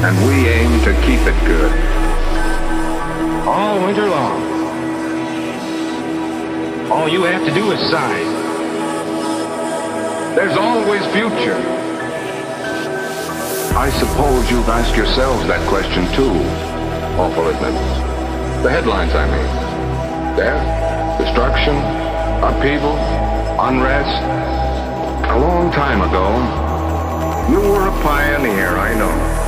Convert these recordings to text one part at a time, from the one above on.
and we aim to keep it good. All winter long. All you have to do is sign. There's always future. I suppose you've asked yourselves that question too, awful isn't? The headlines, I mean. Death, destruction, upheaval, unrest. A long time ago, you were a pioneer, I know.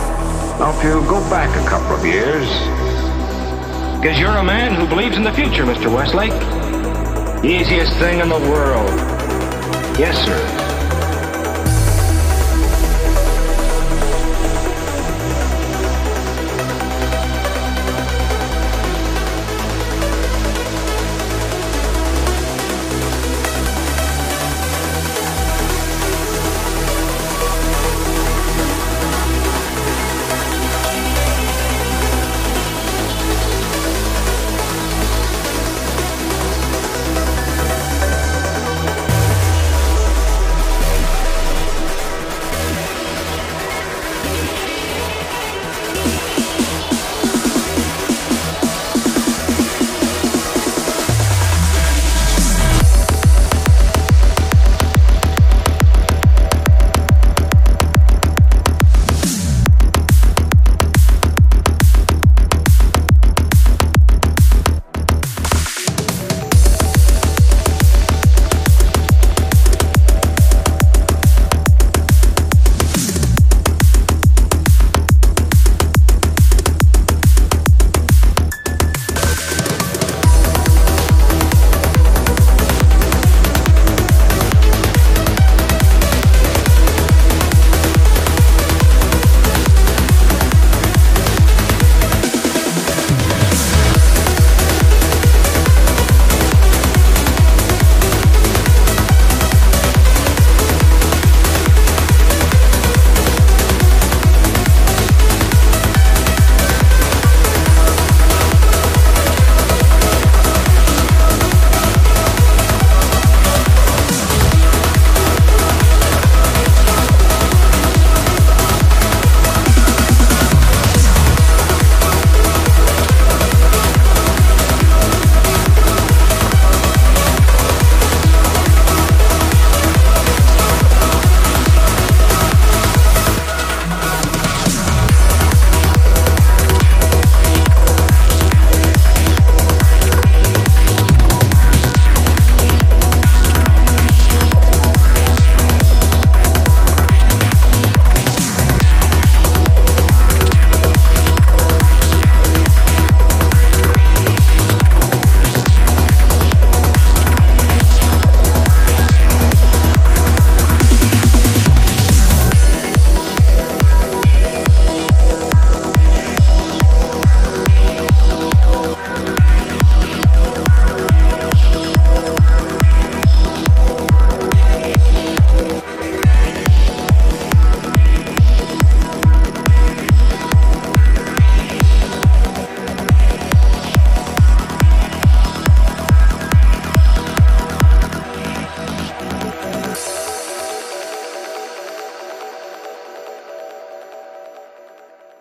Now, if you go back a couple of years, Because you're a man who believes in the future, Mr. Westlake. Easiest thing in the world. Yes, sir.